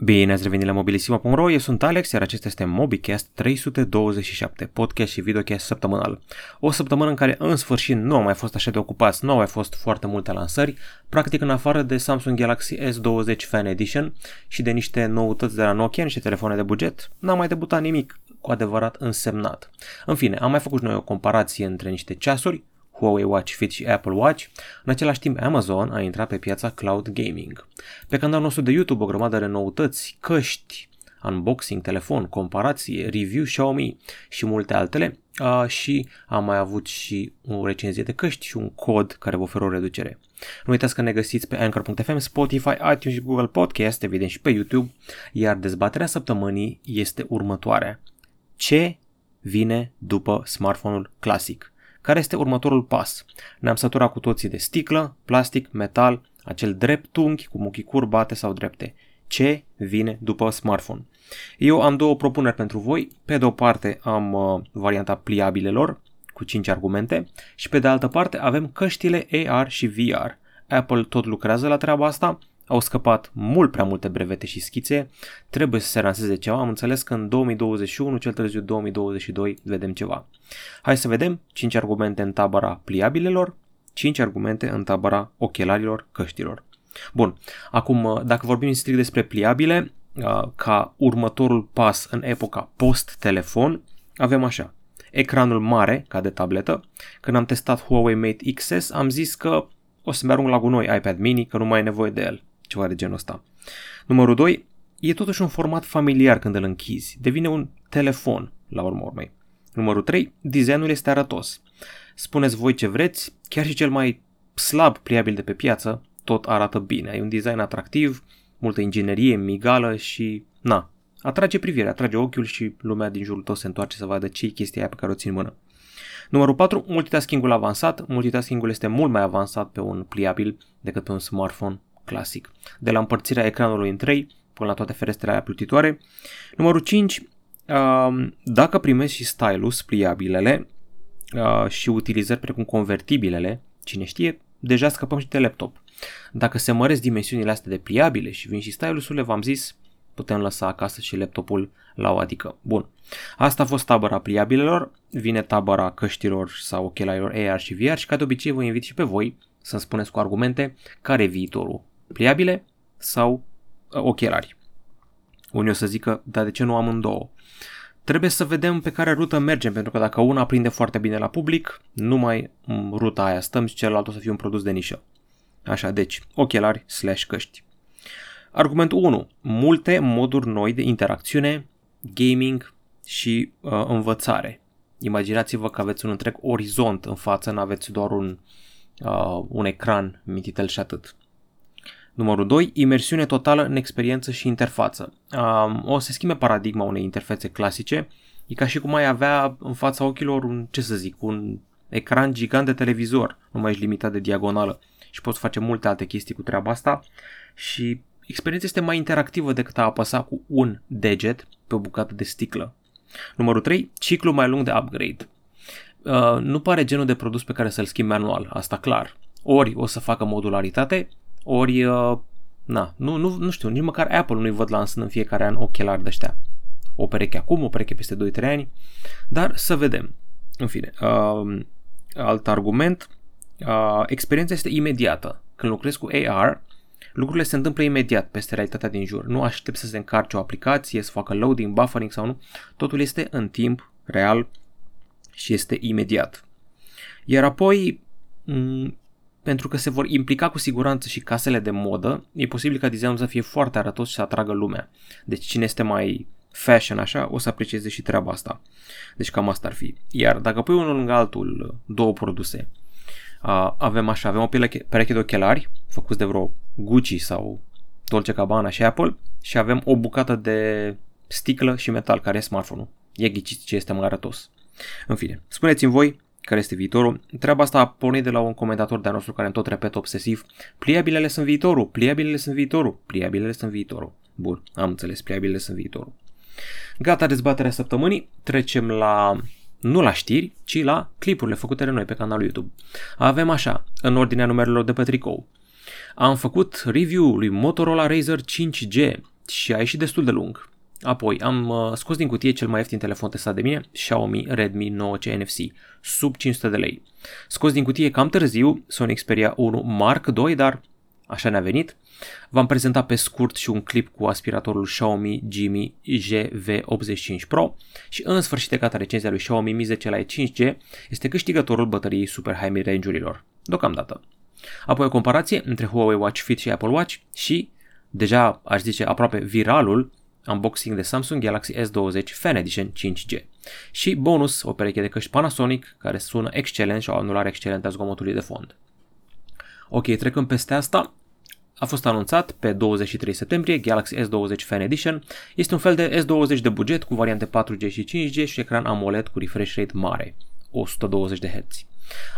Bine ați revenit la mobilisima.ro, eu sunt Alex, iar acesta este MobiCast 327, podcast și videocast săptămânal. O săptămână în care în sfârșit nu am mai fost așa de ocupați, nu au mai fost foarte multe lansări, practic în afară de Samsung Galaxy S20 Fan Edition și de niște noutăți de la Nokia, niște telefoane de buget, n-am mai debutat nimic cu adevărat însemnat. În fine, am mai făcut noi o comparație între niște ceasuri, Huawei Watch Fit și Apple Watch, în același timp Amazon a intrat pe piața cloud gaming. Pe canalul nostru de YouTube o grămadă de noutăți, căști, unboxing, telefon, comparație, review Xiaomi și multe altele uh, și am mai avut și o recenzie de căști și un cod care vă oferă o reducere. Nu uitați că ne găsiți pe Anchor.fm, Spotify, iTunes și Google Podcast, evident și pe YouTube, iar dezbaterea săptămânii este următoarea. Ce vine după smartphone-ul clasic? Care este următorul pas? Ne-am săturat cu toții de sticlă, plastic, metal, acel dreptunghi cu muchii curbate sau drepte. Ce vine după smartphone? Eu am două propuneri pentru voi. Pe de o parte am uh, varianta pliabilelor cu 5 argumente și pe de altă parte avem căștile AR și VR. Apple tot lucrează la treaba asta, au scăpat mult prea multe brevete și schițe, trebuie să se lanseze ceva, am înțeles că în 2021, cel târziu 2022, vedem ceva. Hai să vedem 5 argumente în tabăra pliabilelor, 5 argumente în tabăra ochelarilor căștilor. Bun, acum dacă vorbim strict despre pliabile, ca următorul pas în epoca post-telefon, avem așa. Ecranul mare, ca de tabletă. Când am testat Huawei Mate XS, am zis că o să-mi arunc la gunoi iPad mini, că nu mai e nevoie de el ceva de genul ăsta. Numărul 2, e totuși un format familiar când îl închizi, devine un telefon la urmă urmei. Numărul 3, designul este arătos. Spuneți voi ce vreți, chiar și cel mai slab pliabil de pe piață, tot arată bine. Ai un design atractiv, multă inginerie, migală și, na, atrage privirea, atrage ochiul și lumea din jurul tău se întoarce să vadă ce e chestia aia pe care o țin în mână. Numărul 4, multitasking-ul avansat. Multitasking-ul este mult mai avansat pe un pliabil decât pe un smartphone clasic. De la împărțirea ecranului în 3 până la toate ferestrele aia plutitoare. Numărul 5, um, dacă primești și stylus, pliabilele uh, și utilizări precum convertibilele, cine știe, deja scăpăm și de laptop. Dacă se măresc dimensiunile astea de pliabile și vin și stylusurile, v-am zis, putem lăsa acasă și laptopul la o adică. Bun. Asta a fost tabăra pliabilelor, vine tabăra căștilor sau ochelarilor AR și VR și ca de obicei vă invit și pe voi să-mi spuneți cu argumente care e viitorul pliabile sau uh, ochelari. Unii o să zică, dar de ce nu am în două? Trebuie să vedem pe care rută mergem, pentru că dacă una prinde foarte bine la public, numai ruta aia stăm și celălalt o să fie un produs de nișă. Așa, deci, ochelari slash căști. Argumentul 1. Multe moduri noi de interacțiune, gaming și uh, învățare. Imaginați-vă că aveți un întreg orizont în față, nu aveți doar un, uh, un ecran mititel și atât. Numărul 2. Imersiune totală în experiență și interfață. Um, o să schimbe paradigma unei interfețe clasice. E ca și cum ai avea în fața ochilor un, ce să zic, un ecran gigant de televizor. Nu mai ești limitat de diagonală și poți face multe alte chestii cu treaba asta și experiența este mai interactivă decât a apăsa cu un deget pe o bucată de sticlă. Numărul 3. Ciclu mai lung de upgrade. Uh, nu pare genul de produs pe care să-l schimbi manual, asta clar. Ori o să facă modularitate, ori, uh, na, nu, nu, nu știu, nici măcar Apple nu-i văd lansând în fiecare an ochelari de ăștia. O pereche acum, o pereche peste 2-3 ani, dar să vedem. În fine, uh, alt argument, uh, experiența este imediată. Când lucrezi cu AR, lucrurile se întâmplă imediat peste realitatea din jur. Nu aștept să se încarce o aplicație, să facă loading, buffering sau nu. Totul este în timp real și este imediat. Iar apoi, pentru că se vor implica cu siguranță și casele de modă, e posibil ca designul să fie foarte arătos și să atragă lumea. Deci cine este mai fashion așa, o să aprecieze și treaba asta. Deci cam asta ar fi. Iar dacă pui unul lângă altul două produse, avem așa, avem o pereche de ochelari făcuți de vreo Gucci sau Dolce Gabbana și Apple și avem o bucată de sticlă și metal care e smartphone-ul. E ghiciți ce este mai arătos. În fine, spuneți-mi voi care este viitorul. Treaba asta a pornit de la un comentator de-a nostru care îmi tot repetă obsesiv pliabilele sunt viitorul, pliabilele sunt viitorul, pliabilele sunt viitorul. Bun, am înțeles, pliabilele sunt viitorul. Gata dezbaterea săptămânii, trecem la nu la știri, ci la clipurile făcute de noi pe canalul YouTube. Avem așa, în ordinea numerelor de pe tricou. Am făcut review lui Motorola Razer 5G. și a ieșit destul de lung. Apoi am uh, scos din cutie cel mai ieftin telefon testat de mine, Xiaomi Redmi 9C NFC, sub 500 de lei. Scos din cutie cam târziu Sony Xperia 1 Mark II, dar așa ne-a venit. V-am prezentat pe scurt și un clip cu aspiratorul Xiaomi Jimmy GV85 Pro și în sfârșit de gata recenzia lui Xiaomi Mi 10 Lite 5G este câștigătorul bătăriei super high mid range-urilor, deocamdată. Apoi o comparație între Huawei Watch Fit și Apple Watch și, deja aș zice aproape viralul, unboxing de Samsung Galaxy S20 Fan Edition 5G. Și bonus, o pereche de căști Panasonic care sună excelent și o anulare excelentă a zgomotului de fond. Ok, trecând peste asta, a fost anunțat pe 23 septembrie Galaxy S20 Fan Edition. Este un fel de S20 de buget cu variante 4G și 5G și ecran AMOLED cu refresh rate mare, 120 de Hz.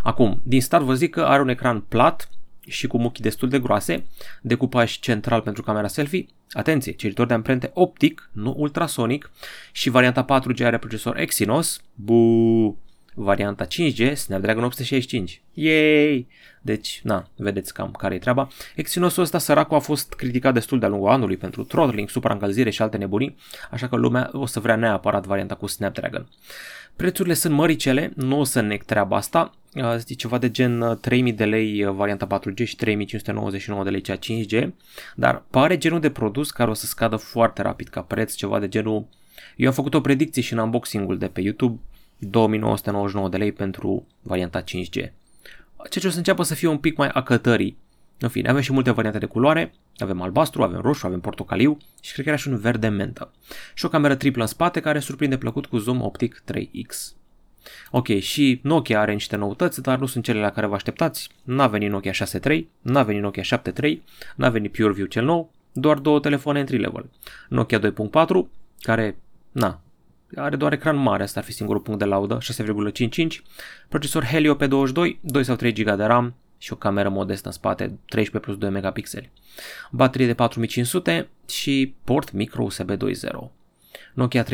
Acum, din start vă zic că are un ecran plat și cu muchii destul de groase, decupaj central pentru camera selfie, atenție, cititor de amprente optic, nu ultrasonic și varianta 4G are procesor Exynos, bu, varianta 5G Snapdragon 865. Yay! Deci, na, vedeți cam care e treaba. Exynosul ăsta săracul a fost criticat destul de-a lungul anului pentru throttling, supraîncălzire și alte nebunii, așa că lumea o să vrea neapărat varianta cu Snapdragon. Prețurile sunt măricele, nu o să nec treaba asta, este ceva de gen 3000 de lei varianta 4G și 3599 de lei cea 5G, dar pare genul de produs care o să scadă foarte rapid ca preț, ceva de genul... Eu am făcut o predicție și în unboxing-ul de pe YouTube, 2999 de lei pentru varianta 5G. Ceea ce o să înceapă să fie un pic mai acătării. În fine, avem și multe variante de culoare, avem albastru, avem roșu, avem portocaliu și cred că era și un verde mentă. Și o cameră triplă în spate care surprinde plăcut cu zoom optic 3x. Ok, și Nokia are niște noutăți, dar nu sunt cele la care vă așteptați. N-a venit Nokia 6.3, n-a venit Nokia 7.3, n-a venit PureView cel nou, doar două telefoane entry level. Nokia 2.4, care, na, are doar ecran mare, asta ar fi singurul punct de laudă, 6,55, procesor Helio P22, 2 sau 3 GB de RAM și o cameră modestă în spate, 13 plus 2 megapixeli. Baterie de 4500 și port micro USB 2.0. Nokia 3.4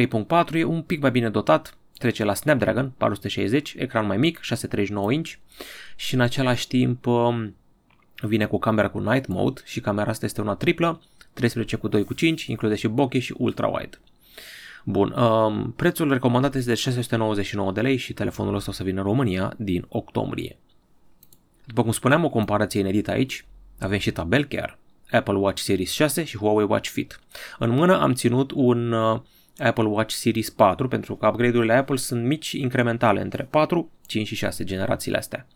e un pic mai bine dotat, trece la Snapdragon 460, ecran mai mic, 639 inch și în același timp um, vine cu camera cu Night Mode și camera asta este una triplă, 13 cu 2 cu 5, include și bokeh și ultra wide. Bun, um, prețul recomandat este de 699 de lei și telefonul ăsta o să vină în România din octombrie. După cum spuneam, o comparație inedită aici, avem și tabel chiar, Apple Watch Series 6 și Huawei Watch Fit. În mână am ținut un uh, Apple Watch Series 4 pentru că upgrade-urile Apple sunt mici incrementale între 4, 5 și 6 generațiile astea.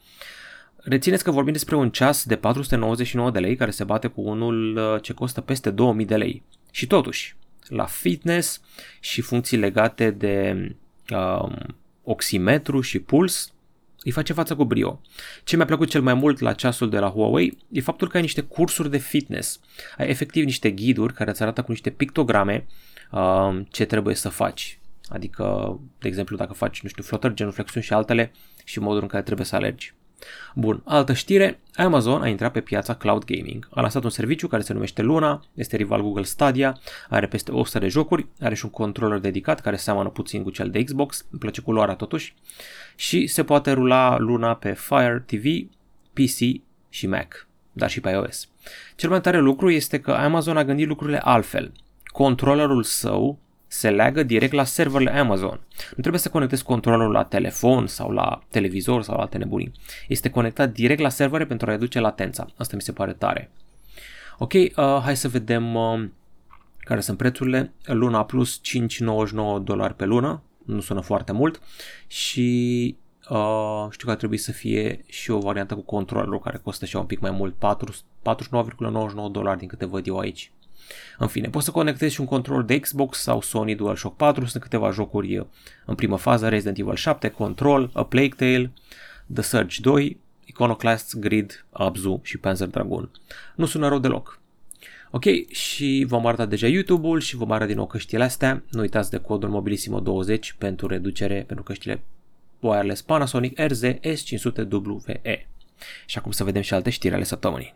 Rețineți că vorbim despre un ceas de 499 de lei care se bate cu unul uh, ce costă peste 2000 de lei. Și totuși, la fitness și funcții legate de um, oximetru și puls, îi face față cu brio. Ce mi-a plăcut cel mai mult la ceasul de la Huawei e faptul că ai niște cursuri de fitness. Ai efectiv niște ghiduri care îți arată cu niște pictograme uh, ce trebuie să faci. Adică, de exemplu, dacă faci, nu știu, flotări, genuflexiuni și altele și modul în care trebuie să alergi. Bun, altă știre, Amazon a intrat pe piața cloud gaming. A lansat un serviciu care se numește Luna, este rival Google Stadia, are peste 100 de jocuri, are și un controller dedicat care seamănă puțin cu cel de Xbox, îmi place culoarea totuși, și se poate rula Luna pe Fire TV, PC și Mac, dar și pe iOS. Cel mai tare lucru este că Amazon a gândit lucrurile altfel. Controllerul său se leagă direct la serverele Amazon. Nu trebuie să conectezi controllerul la telefon sau la televizor sau la alte nebunii. Este conectat direct la servere pentru a reduce latența. Asta mi se pare tare. Ok, uh, hai să vedem uh, care sunt prețurile. Luna Plus 5,99 dolari pe lună, nu sună foarte mult și uh, știu că ar trebui să fie și o variantă cu controllerul care costă și un pic mai mult, 49,99 dolari din câte văd eu aici. În fine, poți să conectezi și un control de Xbox sau Sony DualShock 4, sunt câteva jocuri în primă fază, Resident Evil 7, Control, A Plague Tale, The Surge 2, Iconoclast, Grid, Abzu și Panzer Dragoon. Nu sună rău deloc. Ok, și vom arăta deja YouTube-ul și vom arăta din nou căștile astea. Nu uitați de codul Mobilissimo20 pentru reducere pentru căștile wireless Panasonic RZ S500WE. Și acum să vedem și alte știri ale săptămânii.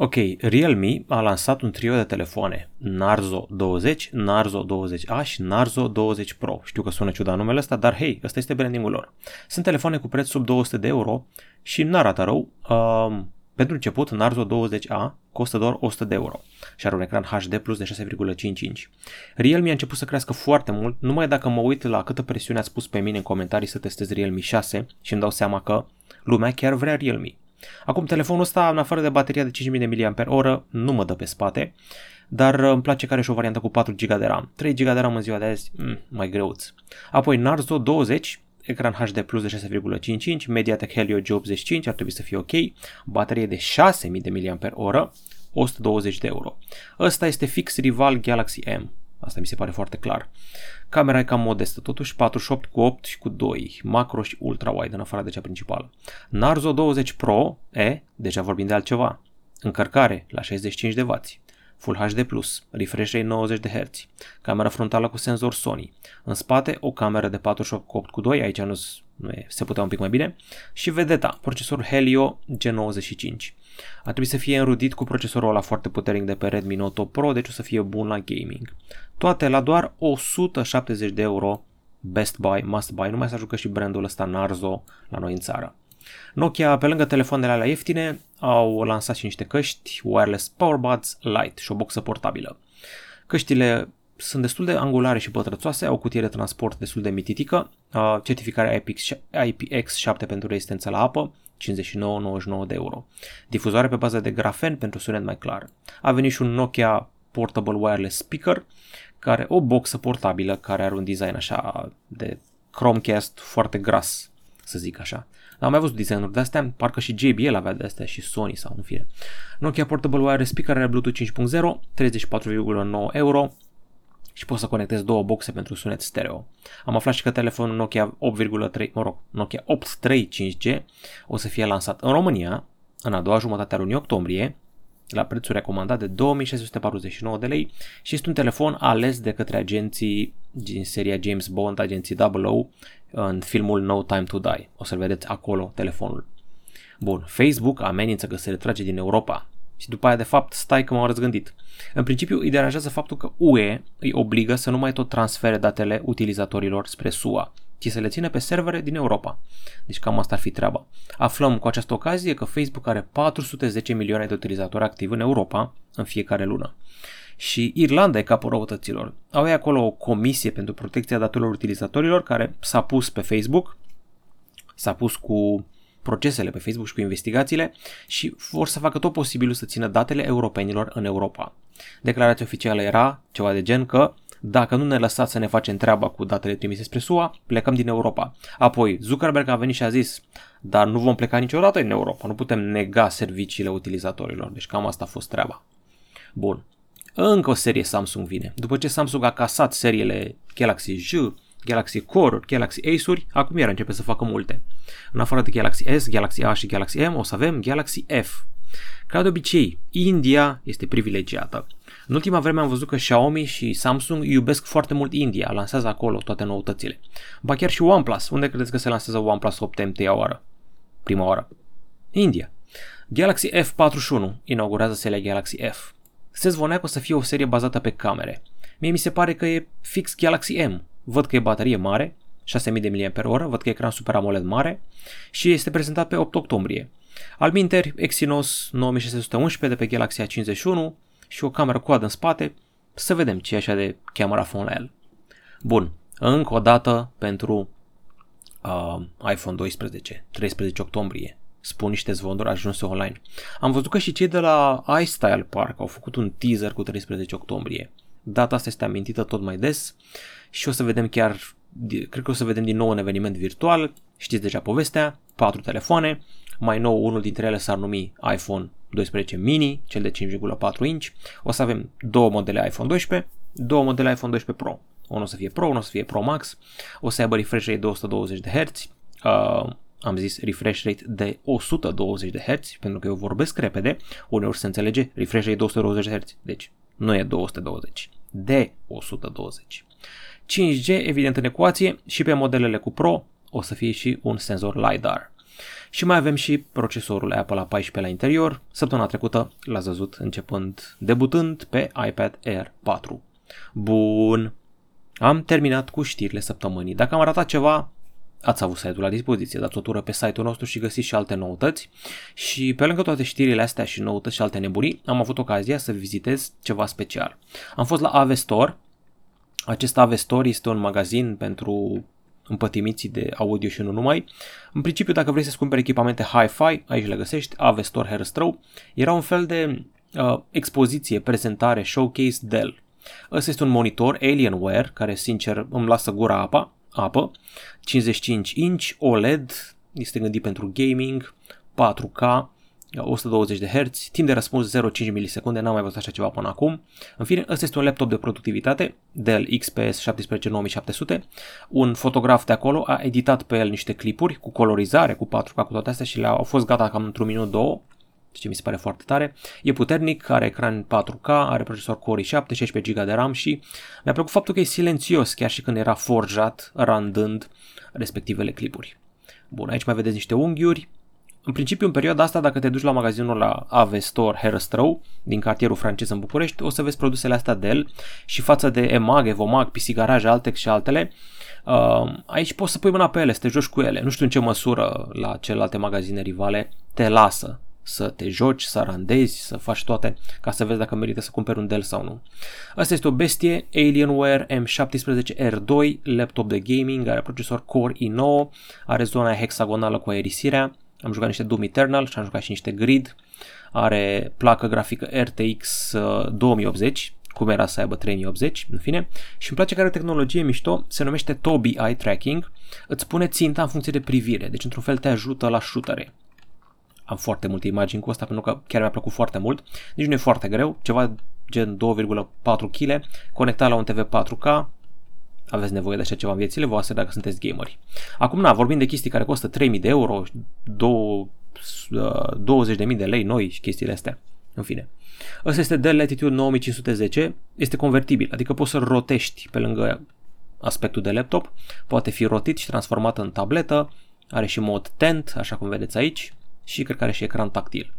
Ok, Realme a lansat un trio de telefoane, Narzo 20, Narzo 20A și Narzo 20 Pro. Știu că sună ciudat numele ăsta, dar hei, ăsta este brandingul lor. Sunt telefoane cu preț sub 200 de euro și nu arată rău. Um, Pentru început, Narzo 20A costă doar 100 de euro și are un ecran HD plus de 6,5 Realme a început să crească foarte mult, numai dacă mă uit la câtă presiune ați pus pe mine în comentarii să testez Realme 6 și îmi dau seama că lumea chiar vrea Realme. Acum telefonul ăsta, în afară de bateria de 5000 mAh, nu mă dă pe spate, dar îmi place că are și o variantă cu 4 GB de RAM. 3 GB de RAM în ziua de azi, mm, mai greuț. Apoi Narzo 20, ecran HD Plus de 6,55, Mediatek Helio G85 ar trebui să fie ok, baterie de 6000 de mAh, 120 de euro. Ăsta este fix rival Galaxy M. Asta mi se pare foarte clar. Camera e cam modestă, totuși 48 cu 8 și cu 2, macro și ultra-wide în afară de cea principală. Narzo 20 Pro E, deja vorbim de altceva. Încărcare la 65 de W. Full HD+, refresh rate 90 de Hz, camera frontală cu senzor Sony, în spate o cameră de 48 cu 8 cu 2, aici nu, nu e, se putea un pic mai bine, și vedeta, procesorul Helio G95. Ar trebui să fie înrudit cu procesorul ăla foarte puternic de pe Redmi Note 8 Pro, deci o să fie bun la gaming. Toate la doar 170 de euro Best Buy, Must Buy, nu mai să ajungă și brandul ăsta Narzo la noi în țară. Nokia, pe lângă telefoanele alea ieftine, au lansat și niște căști wireless powerbuds Lite și o boxă portabilă. Căștile sunt destul de angulare și pătrățoase, au cutie de transport destul de mititică, certificarea IPX7 pentru rezistență la apă, 59-99 de euro. Difuzoare pe bază de grafen pentru sunet mai clar. A venit și un Nokia Portable Wireless Speaker, care o boxă portabilă care are un design așa de Chromecast foarte gras, să zic așa. Am mai văzut designuri de astea, parcă și JBL avea de astea și Sony sau în fine. Nokia Portable Wireless Speaker are Bluetooth 5.0, 34,9 euro și poți să conectezi două boxe pentru sunet stereo. Am aflat și că telefonul Nokia 8,3, mă rog, Nokia 8.3 5G o să fie lansat în România în a doua jumătate a lunii octombrie la prețul recomandat de 2649 de lei și este un telefon ales de către agenții din seria James Bond, agenții 00, în filmul No Time to Die. O să-l vedeți acolo, telefonul. Bun, Facebook amenință că se retrage din Europa și după aia, de fapt, stai că m-am răzgândit. În principiu, îi deranjează faptul că UE îi obligă să nu mai tot transfere datele utilizatorilor spre SUA, ci să le țină pe servere din Europa. Deci cam asta ar fi treaba. Aflăm cu această ocazie că Facebook are 410 milioane de utilizatori activi în Europa în fiecare lună. Și Irlanda e capul răutăților. Au ei acolo o comisie pentru protecția datelor utilizatorilor care s-a pus pe Facebook, s-a pus cu procesele pe Facebook și cu investigațiile și vor să facă tot posibilul să țină datele europenilor în Europa. Declarația oficială era ceva de gen că dacă nu ne lăsați să ne facem treaba cu datele trimise spre SUA, plecăm din Europa. Apoi, Zuckerberg a venit și a zis, dar nu vom pleca niciodată din Europa, nu putem nega serviciile utilizatorilor, deci cam asta a fost treaba. Bun. Încă o serie Samsung vine. După ce Samsung a casat seriile Galaxy J, Galaxy Core, Galaxy Ace-uri, acum iar începe să facă multe. În afară de Galaxy S, Galaxy A și Galaxy M, o să avem Galaxy F. Ca de obicei, India este privilegiată. În ultima vreme am văzut că Xiaomi și Samsung iubesc foarte mult India, lansează acolo toate noutățile. Ba chiar și OnePlus. Unde credeți că se lansează OnePlus 8 întâia oară? Prima oară. India. Galaxy F41 inaugurează seria Galaxy F. Se zvonea că o să fie o serie bazată pe camere. Mie mi se pare că e fix Galaxy M. Văd că e baterie mare, 6000 de mAh, văd că e ecran Super AMOLED mare și este prezentat pe 8 octombrie. Alminteri, Exynos 9611 de pe Galaxy A51 și o cameră coadă în spate, să vedem ce e așa de camera phone la el. Bun, încă o dată pentru uh, iPhone 12, 13 octombrie. Spun niște zvonuri ajunse online. Am văzut că și cei de la iStyle Park au făcut un teaser cu 13 octombrie. Data asta este amintită tot mai des și o să vedem chiar, cred că o să vedem din nou un eveniment virtual, știți deja povestea, patru telefoane, mai nou unul dintre ele s-ar numi iPhone 12 mini, cel de 5,4 inch, o să avem două modele iPhone 12, două modele iPhone 12 Pro, unul o să fie Pro, unul o să fie Pro Max, o să aibă refresh rate de 120 de Hz, uh, am zis refresh rate de 120 de Hz, pentru că eu vorbesc repede, uneori se înțelege refresh rate de 220 de Hz, deci nu e 220, de 120. 5G, evident în ecuație, și pe modelele cu Pro o să fie și un senzor LiDAR. Și mai avem și procesorul Apple A14 la interior, săptămâna trecută l-ați văzut începând, debutând pe iPad Air 4. Bun, am terminat cu știrile săptămânii. Dacă am arătat ceva, ați avut site-ul la dispoziție. Dați o tură pe site-ul nostru și găsiți și alte noutăți. Și pe lângă toate știrile astea și noutăți și alte nebunii, am avut ocazia să vizitez ceva special. Am fost la Avestor. Acest Avestor este un magazin pentru împătimiții de audio și nu numai. În principiu, dacă vrei să-ți cumperi echipamente hi-fi, aici le găsești, Avestor Herstrau. Era un fel de uh, expoziție, prezentare, showcase Dell. Ăsta este un monitor Alienware, care sincer îmi lasă gura apa, apă, 55 inch, OLED, este gândit pentru gaming, 4K, 120 de Hz, timp de răspuns 0,5 milisecunde, n-am mai văzut așa ceva până acum. În fine, ăsta este un laptop de productivitate, Dell XPS 17900, un fotograf de acolo a editat pe el niște clipuri cu colorizare, cu 4K, cu toate astea și le-au fost gata cam într-un minut, două, ce mi se pare foarte tare. E puternic, are ecran 4K, are procesor Core i7, 16 GB de RAM și mi-a plăcut faptul că e silențios chiar și când era forjat, randând respectivele clipuri. Bun, aici mai vedeți niște unghiuri. În principiu, în perioada asta, dacă te duci la magazinul la Avestor Herăstrău, din cartierul francez în București, o să vezi produsele astea Dell și față de EMAG, Evomag, PC Garage, Altex și altele, uh, aici poți să pui mâna pe ele, să te joci cu ele. Nu știu în ce măsură la celelalte magazine rivale te lasă să te joci, să randezi, să faci toate ca să vezi dacă merită să cumperi un Dell sau nu. Asta este o bestie Alienware M17R2, laptop de gaming, are procesor Core i9, are zona hexagonală cu aerisirea, am jucat niște Doom Eternal și am jucat și niște Grid, are placă grafică RTX 2080, uh, cum era să aibă 3080, în fine, și îmi place că are tehnologie mișto, se numește Tobii Eye Tracking, îți pune ținta în funcție de privire, deci într-un fel te ajută la shootere am foarte multe imagini cu asta pentru că chiar mi-a plăcut foarte mult. Nici nu e foarte greu, ceva gen 2,4 kg, conectat la un TV 4K, aveți nevoie de așa ceva în viețile voastre dacă sunteți gameri. Acum, na, vorbim de chestii care costă 3000 de euro, 20.000 de lei noi și chestiile astea. În fine. Ăsta este Dell Latitude 9510, este convertibil, adică poți să rotești pe lângă aspectul de laptop, poate fi rotit și transformat în tabletă, are și mod tent, așa cum vedeți aici, și cred că are și ecran tactil.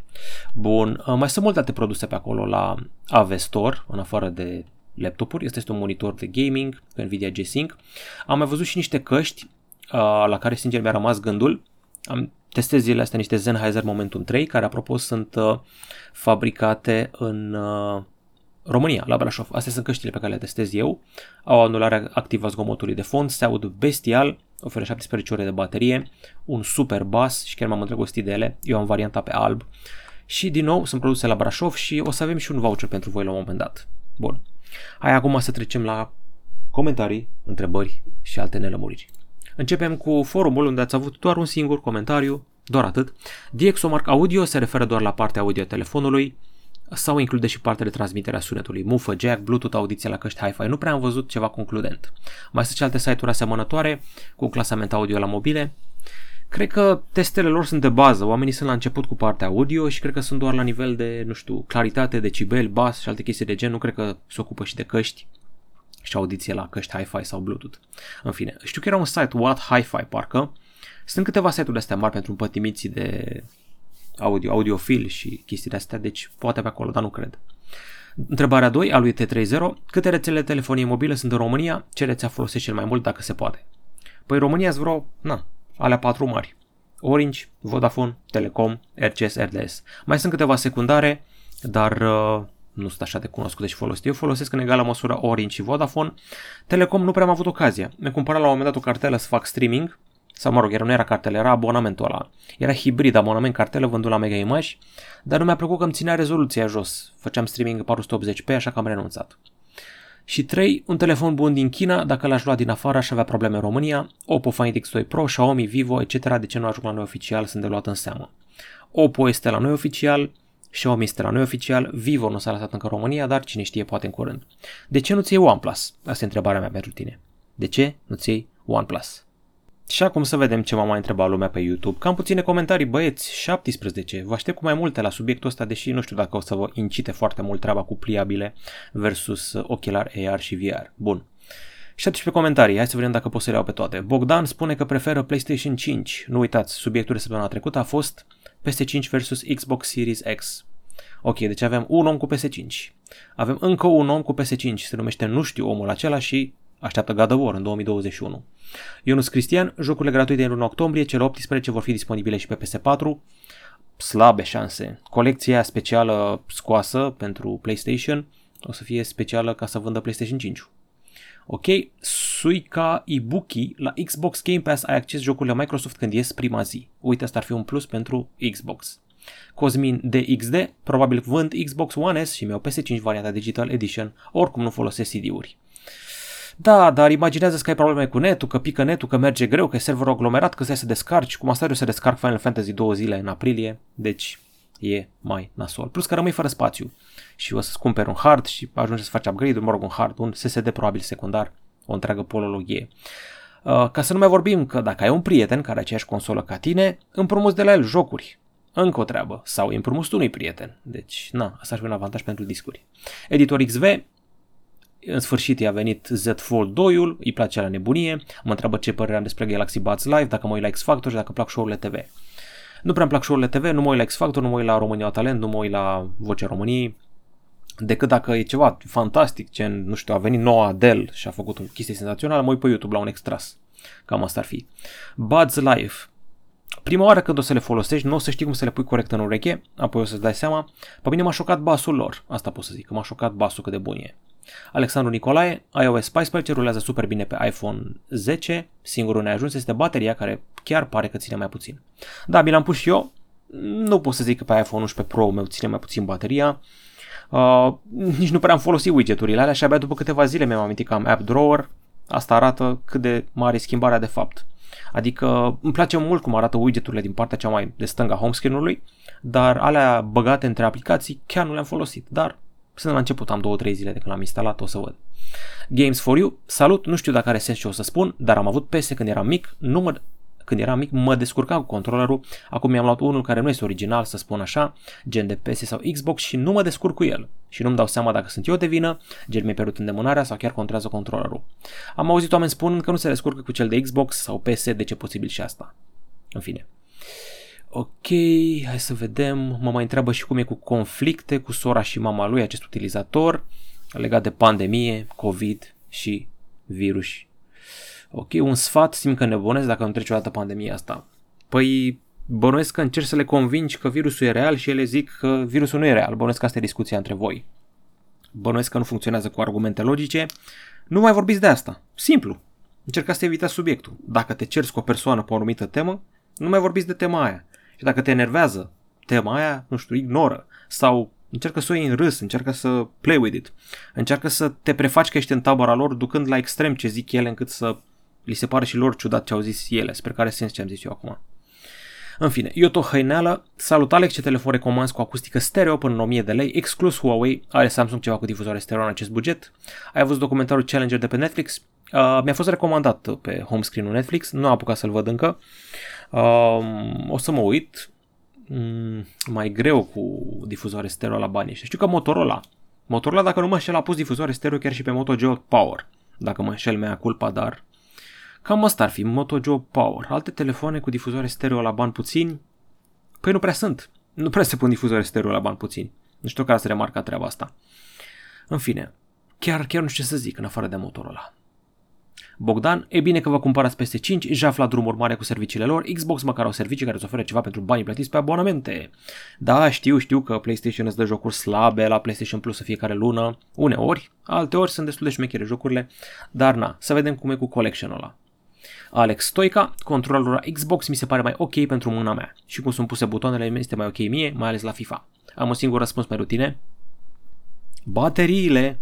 Bun, uh, mai sunt multe alte produse pe acolo la Avestor, în afară de laptopuri. Este, este un monitor de gaming cu Nvidia G-Sync. Am mai văzut și niște căști uh, la care sincer mi-a rămas gândul. Am testez zilele astea niște Sennheiser Momentum 3, care apropo sunt uh, fabricate în România, la Brașov. Astea sunt căștile pe care le testez eu. Au anulare activă a zgomotului de fond, se aud bestial, oferă 17 ore de baterie, un super bas și chiar m-am îndrăgostit de ele. Eu am varianta pe alb. Și din nou sunt produse la Brașov și o să avem și un voucher pentru voi la un moment dat. Bun. Hai acum să trecem la comentarii, întrebări și alte nelămuriri. Începem cu forumul unde ați avut doar un singur comentariu, doar atât. DxOMark Audio se referă doar la partea audio a telefonului, sau include și partea de transmitere a sunetului, mufă, jack, bluetooth, audiție la căști hi-fi. Nu prea am văzut ceva concludent. Mai sunt și alte site-uri asemănătoare cu un clasament audio la mobile. Cred că testele lor sunt de bază, oamenii sunt la început cu partea audio și cred că sunt doar la nivel de, nu știu, claritate, decibel, bas și alte chestii de gen, nu cred că se ocupă și de căști și audiție la căști hi-fi sau Bluetooth. În fine, știu că era un site What Hi-Fi parcă. Sunt câteva site-uri astea mari pentru împătimiții de audio, audiofil și chestiile astea, deci poate pe acolo, dar nu cred. Întrebarea 2 a lui T30. Câte rețele de telefonie mobilă sunt în România? Ce rețea folosești cel mai mult dacă se poate? Păi România sunt vreo, na, alea patru mari. Orange, Vodafone, Telecom, RCS, RDS. Mai sunt câteva secundare, dar uh, nu sunt așa de cunoscute și folosite. Eu folosesc în egală măsură Orange și Vodafone. Telecom nu prea am avut ocazia. Mi-am cumpărat la un moment dat o cartelă să fac streaming sau mă rog, era, nu era cartelă, era abonamentul ăla. Era hibrid, abonament cartelă vândut la Mega Image, dar nu mi-a plăcut că îmi ținea rezoluția jos. Făceam streaming 480p, așa că am renunțat. Și 3. Un telefon bun din China, dacă l-aș lua din afară aș avea probleme în România. Oppo Find X2 Pro, Xiaomi, Vivo, etc. De ce nu ajung la noi oficial sunt de luat în seamă. Oppo este la noi oficial, Xiaomi este la noi oficial, Vivo nu s-a lăsat încă în România, dar cine știe poate în curând. De ce nu-ți iei OnePlus? Asta e întrebarea mea pentru tine. De ce nu-ți iei OnePlus? Și acum să vedem ce m-a mai întrebat lumea pe YouTube. Cam puține comentarii, băieți, 17. Vă aștept cu mai multe la subiectul ăsta, deși nu știu dacă o să vă incite foarte mult treaba cu pliabile versus ochelar AR și VR. Bun. 17 comentarii, hai să vedem dacă pot să le iau pe toate. Bogdan spune că preferă PlayStation 5. Nu uitați, subiectul de săptămâna trecută a fost PS5 versus Xbox Series X. Ok, deci avem un om cu PS5. Avem încă un om cu PS5, se numește Nu știu omul acela și Așteaptă God of War în 2021. Ionus Cristian, jocurile gratuite în luna octombrie, cele 18 vor fi disponibile și pe PS4. Slabe șanse. Colecția specială scoasă pentru PlayStation o să fie specială ca să vândă PlayStation 5. Ok, Suica Ibuki, la Xbox Game Pass ai acces jocurile Microsoft când ies prima zi. Uite, asta ar fi un plus pentru Xbox. Cosmin DXD, probabil vând Xbox One S și mi-au PS5 varianta Digital Edition, oricum nu folosesc CD-uri. Da, dar imaginează că ai probleme cu netul, că pică netul, că merge greu, că e serverul aglomerat, că să descarci, cum asta eu să descarc Final Fantasy două zile în aprilie, deci e mai nasol. Plus că rămâi fără spațiu și o să-ți cumperi un hard și ajungi să faci upgrade-uri, mă rog, un hard, un SSD probabil secundar, o întreagă polologie. Uh, ca să nu mai vorbim că dacă ai un prieten care are aceeași consolă ca tine, împrumuți de la el jocuri. Încă o treabă. Sau împrumuți tu unui prieten. Deci, na, asta ar fi un avantaj pentru discuri. Editor XV, în sfârșit i-a venit Z Fold 2-ul, îi place la nebunie, mă întreabă ce părere am despre Galaxy Buds Live, dacă mă uit la X Factor și dacă plac show-urile TV. Nu prea îmi plac show-urile TV, nu mă uit la X Factor, nu mă uit la România Talent, nu mă uit la Vocea României, decât dacă e ceva fantastic, ce nu știu, a venit noua Adele și a făcut o chestie senzațională, mă uit pe YouTube la un extras. Cam asta ar fi. Buds Live. Prima oară când o să le folosești, nu o să știi cum să le pui corect în ureche, apoi o să-ți dai seama. Pe mine m-a șocat basul lor, asta pot să zic, că m-a șocat basul cât de bun e. Alexandru Nicolae, iOS 14 rulează super bine pe iPhone 10, singurul neajuns este bateria care chiar pare că ține mai puțin. Da, mi l-am pus și eu, nu pot să zic că pe iPhone 11 Pro meu ține mai puțin bateria, uh, nici nu prea am folosit widgeturile alea și abia după câteva zile mi-am amintit că am App Drawer, asta arată cât de mare e schimbarea de fapt. Adică îmi place mult cum arată widgeturile din partea cea mai de stânga home screen-ului, dar alea băgate între aplicații chiar nu le-am folosit, dar sunt la început, am 2-3 zile de când l-am instalat, o să văd. Games for You, salut, nu știu dacă are sens ce o să spun, dar am avut PS când eram mic, nu mă, când eram mic mă descurcam cu controllerul, acum mi-am luat unul care nu este original, să spun așa, gen de PS sau Xbox și nu mă descurc cu el. Și nu-mi dau seama dacă sunt eu de vină, gen mi-e pierdut îndemânarea sau chiar contrează controllerul. Am auzit oameni spunând că nu se descurcă cu cel de Xbox sau PS, de ce posibil și asta. În fine. Ok, hai să vedem. Mă mai întreabă și cum e cu conflicte cu sora și mama lui, acest utilizator, legat de pandemie, COVID și virus. Ok, un sfat, simt că nebunesc dacă nu trece o dată pandemia asta. Păi, bănuiesc că încerci să le convingi că virusul e real și ele zic că virusul nu e real. Bănuiesc că asta e discuția între voi. Bănuiesc că nu funcționează cu argumente logice. Nu mai vorbiți de asta. Simplu. Încercați să evitați subiectul. Dacă te cerți cu o persoană pe o anumită temă, nu mai vorbiți de tema aia. Și dacă te enervează tema aia, nu știu, ignoră. Sau încearcă să o iei în râs, încearcă să play with it. Încearcă să te prefaci că ești în tabăra lor, ducând la extrem ce zic ele, încât să li se pare și lor ciudat ce au zis ele. Sper că are sens ce am zis eu acum. În fine, Ioto Hăineală, salut Alex, ce telefon recomand cu acustică stereo până în 1000 de lei, exclus Huawei, are Samsung ceva cu difuzoare stereo în acest buget. Ai văzut documentarul Challenger de pe Netflix? Uh, mi-a fost recomandat pe home screen-ul Netflix, nu am apucat să-l văd încă. Um, o să mă uit. Mm, mai greu cu difuzoare stereo la bani ăștia. Știu că Motorola, Motorola dacă nu mă înșel a pus difuzoare stereo chiar și pe Moto Geo Power. Dacă mă înșel mea culpa, dar cam asta ar fi Moto Geo Power. Alte telefoane cu difuzoare stereo la bani puțini? Păi nu prea sunt. Nu prea se pun difuzoare stereo la bani puțini. Nu știu care să remarca treaba asta. În fine, chiar, chiar nu știu ce să zic în afară de Motorola. Bogdan, e bine că vă cumpărați peste 5, își afla drumuri mare cu serviciile lor, Xbox măcar au servicii care îți oferă ceva pentru banii plătiți pe abonamente. Da, știu, știu că PlayStation îți dă jocuri slabe la PlayStation Plus fiecare lună, uneori, alteori sunt destul de șmechere jocurile, dar na, să vedem cum e cu collection-ul ăla. Alex Stoica, controlul la Xbox mi se pare mai ok pentru mâna mea și cum sunt puse butoanele este mai ok mie, mai ales la FIFA. Am un singur răspuns pentru tine. Bateriile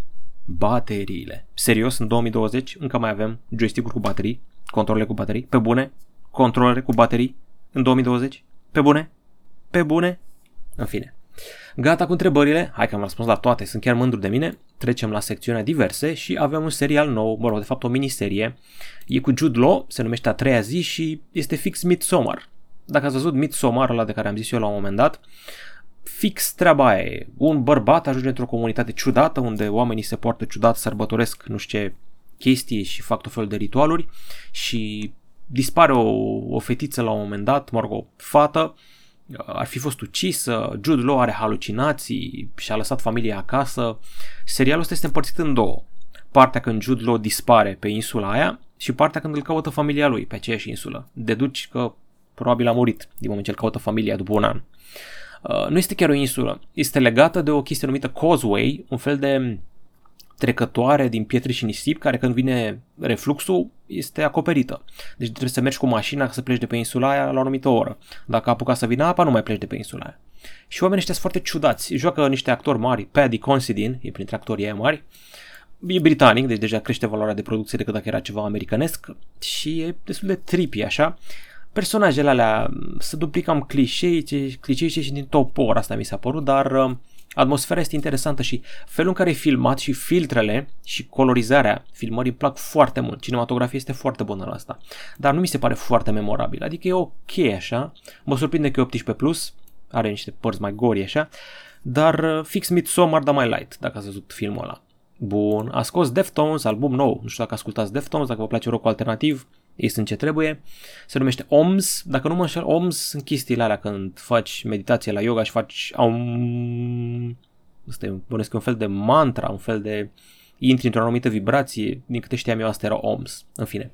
bateriile. Serios, în 2020 încă mai avem joystick-uri cu baterii, controle cu baterii, pe bune, controlere cu baterii în 2020, pe bune, pe bune, în fine. Gata cu întrebările, hai că am răspuns la toate, sunt chiar mândru de mine. Trecem la secțiunea diverse și avem un serial nou, mă rog, de fapt o miniserie. E cu Jude Law, se numește A treia zi și este fix Midsommar. Dacă ați văzut Midsommar ăla de care am zis eu la un moment dat, fix treaba aia e. Un bărbat ajunge într-o comunitate ciudată unde oamenii se poartă ciudat, sărbătoresc nu știu ce chestii și fac tot felul de ritualuri și dispare o, o fetiță la un moment dat, mă rog, o fată, ar fi fost ucisă, Jude Law are halucinații și a lăsat familia acasă. Serialul ăsta este împărțit în două. partea când Jude Law dispare pe insula aia și partea când îl caută familia lui pe aceeași insulă. Deduci că probabil a murit din moment ce îl caută familia după un an. Uh, nu este chiar o insulă, este legată de o chestie numită causeway, un fel de trecătoare din pietre și nisip care când vine refluxul este acoperită. Deci trebuie să mergi cu mașina ca să pleci de pe insula aia la o anumită oră. Dacă a apucat să vină apa, nu mai pleci de pe insula aia. Și oamenii ăștia sunt foarte ciudați. Joacă niște actori mari, Paddy Considine, e printre actorii aia mari, e britanic, deci deja crește valoarea de producție decât dacă era ceva americanesc și e destul de trippy așa. Personajele alea se duplicam clișeice, clișeice și din topor, asta mi s-a părut, dar uh, atmosfera este interesantă și felul în care e filmat și filtrele și colorizarea filmării îmi plac foarte mult. Cinematografia este foarte bună la asta. Dar nu mi se pare foarte memorabil. Adică e ok așa. Mă surprinde că e 18+, plus, are niște părți mai gori așa, dar uh, fix Midsommar, dar mai light, dacă ați văzut filmul ăla. Bun, a scos Deftones, album nou, nu știu dacă ascultați Deftones, dacă vă place rock alternativ, ei sunt ce trebuie. Se numește OMS, dacă nu mă înșel, OMS sunt chestiile alea când faci meditație la yoga și faci um, Asta e, bănesc un fel de mantra, un fel de intri într-o anumită vibrație, din câte știam eu asta era OMS, în fine.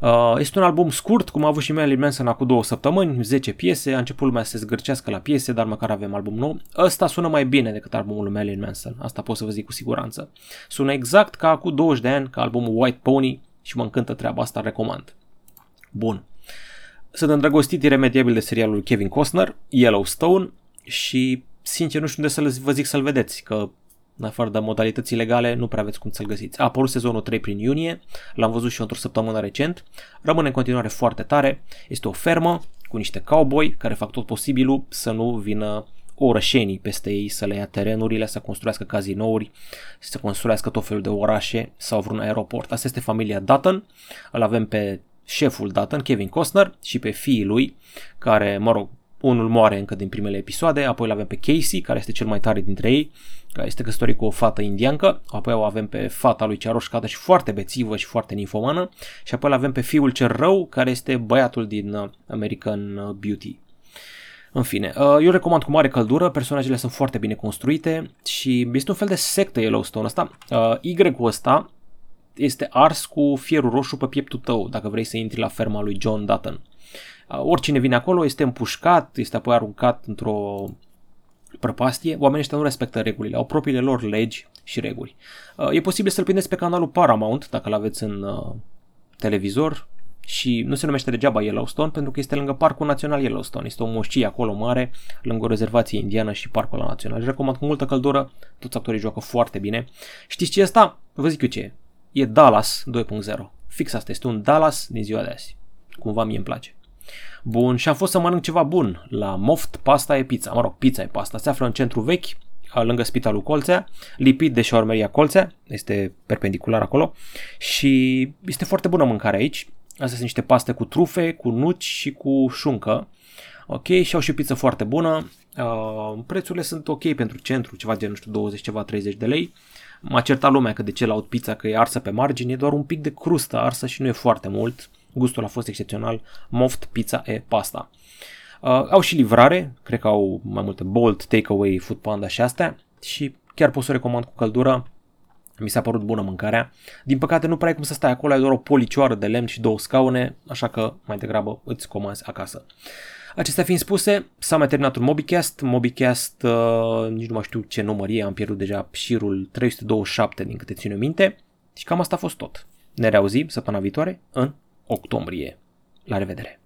Uh, este un album scurt, cum a avut și Marilyn Manson acum două săptămâni, 10 piese, a început lumea să se zgârcească la piese, dar măcar avem album nou. Ăsta sună mai bine decât albumul lui Marilyn Manson, asta pot să vă zic cu siguranță. Sună exact ca acum 20 de ani, ca albumul White Pony și mă încântă treaba asta, recomand. Bun. Sunt îndrăgostit iremediabil de serialul Kevin Costner, Yellowstone, și sincer nu știu unde să vă zic să-l vedeți, că în afară de modalități legale, nu prea aveți cum să-l găsiți. A apărut sezonul 3 prin iunie, l-am văzut și într-o săptămână recent, rămâne în continuare foarte tare, este o fermă cu niște cowboy care fac tot posibilul să nu vină orășenii peste ei, să le ia terenurile, să construiască cazinouri, să construiască tot felul de orașe sau vreun aeroport. Asta este familia Dutton, îl avem pe șeful Dutton, Kevin Costner, și pe fiii lui, care, mă rog, unul moare încă din primele episoade, apoi îl avem pe Casey, care este cel mai tare dintre ei, care este căsătorit cu o fată indiancă, apoi o avem pe fata lui cea roșcată și foarte bețivă și foarte ninfomană, și apoi îl avem pe fiul cel rău, care este băiatul din uh, American uh, Beauty. În fine, uh, eu recomand cu mare căldură, personajele sunt foarte bine construite și este un fel de sectă Yellowstone ăsta. Y-ul ăsta este ars cu fierul roșu pe pieptul tău, dacă vrei să intri la ferma lui John Dutton. Oricine vine acolo este împușcat, este apoi aruncat într-o prăpastie, oamenii ăștia nu respectă regulile, au propriile lor legi și reguli. E posibil să-l prindeți pe canalul Paramount, dacă îl aveți în televizor, și nu se numește degeaba Yellowstone pentru că este lângă Parcul Național Yellowstone. Este o moșcie acolo mare, lângă o rezervație indiană și Parcul la Național. Și recomand cu multă căldură, toți actorii joacă foarte bine. Știți ce e asta? Vă zic eu ce e. E Dallas 2.0. Fix asta, este un Dallas din ziua de azi. Cumva mie îmi place. Bun, și am fost să mănânc ceva bun la Moft Pasta e Pizza. Mă rog, pizza e pasta. Se află în centru vechi, lângă Spitalul Colțea, lipit de șaurmeria Colțea, este perpendicular acolo și este foarte bună mâncare aici. Astea sunt niște paste cu trufe, cu nuci și cu șuncă. Ok, și au și pizza foarte bună. Uh, prețurile sunt ok pentru centru, ceva de, nu știu, 20, ceva 30 de lei. M-a certat lumea că de ce laud pizza, că e arsă pe margine, e doar un pic de crustă arsă și nu e foarte mult. Gustul a fost excepțional. Moft, pizza e pasta. Uh, au și livrare, cred că au mai multe Bolt, Takeaway, Food Panda și astea și chiar pot să o recomand cu căldură. Mi s-a părut bună mâncarea. Din păcate nu prea ai cum să stai acolo, ai doar o policioară de lemn și două scaune, așa că mai degrabă îți comanzi acasă. Acestea fiind spuse, s-a mai terminat un Mobicast. Mobicast, uh, nici nu mai știu ce număr e, am pierdut deja șirul 327 din câte țin minte. Și cam asta a fost tot. Ne reauzim săptămâna viitoare în octombrie. La revedere!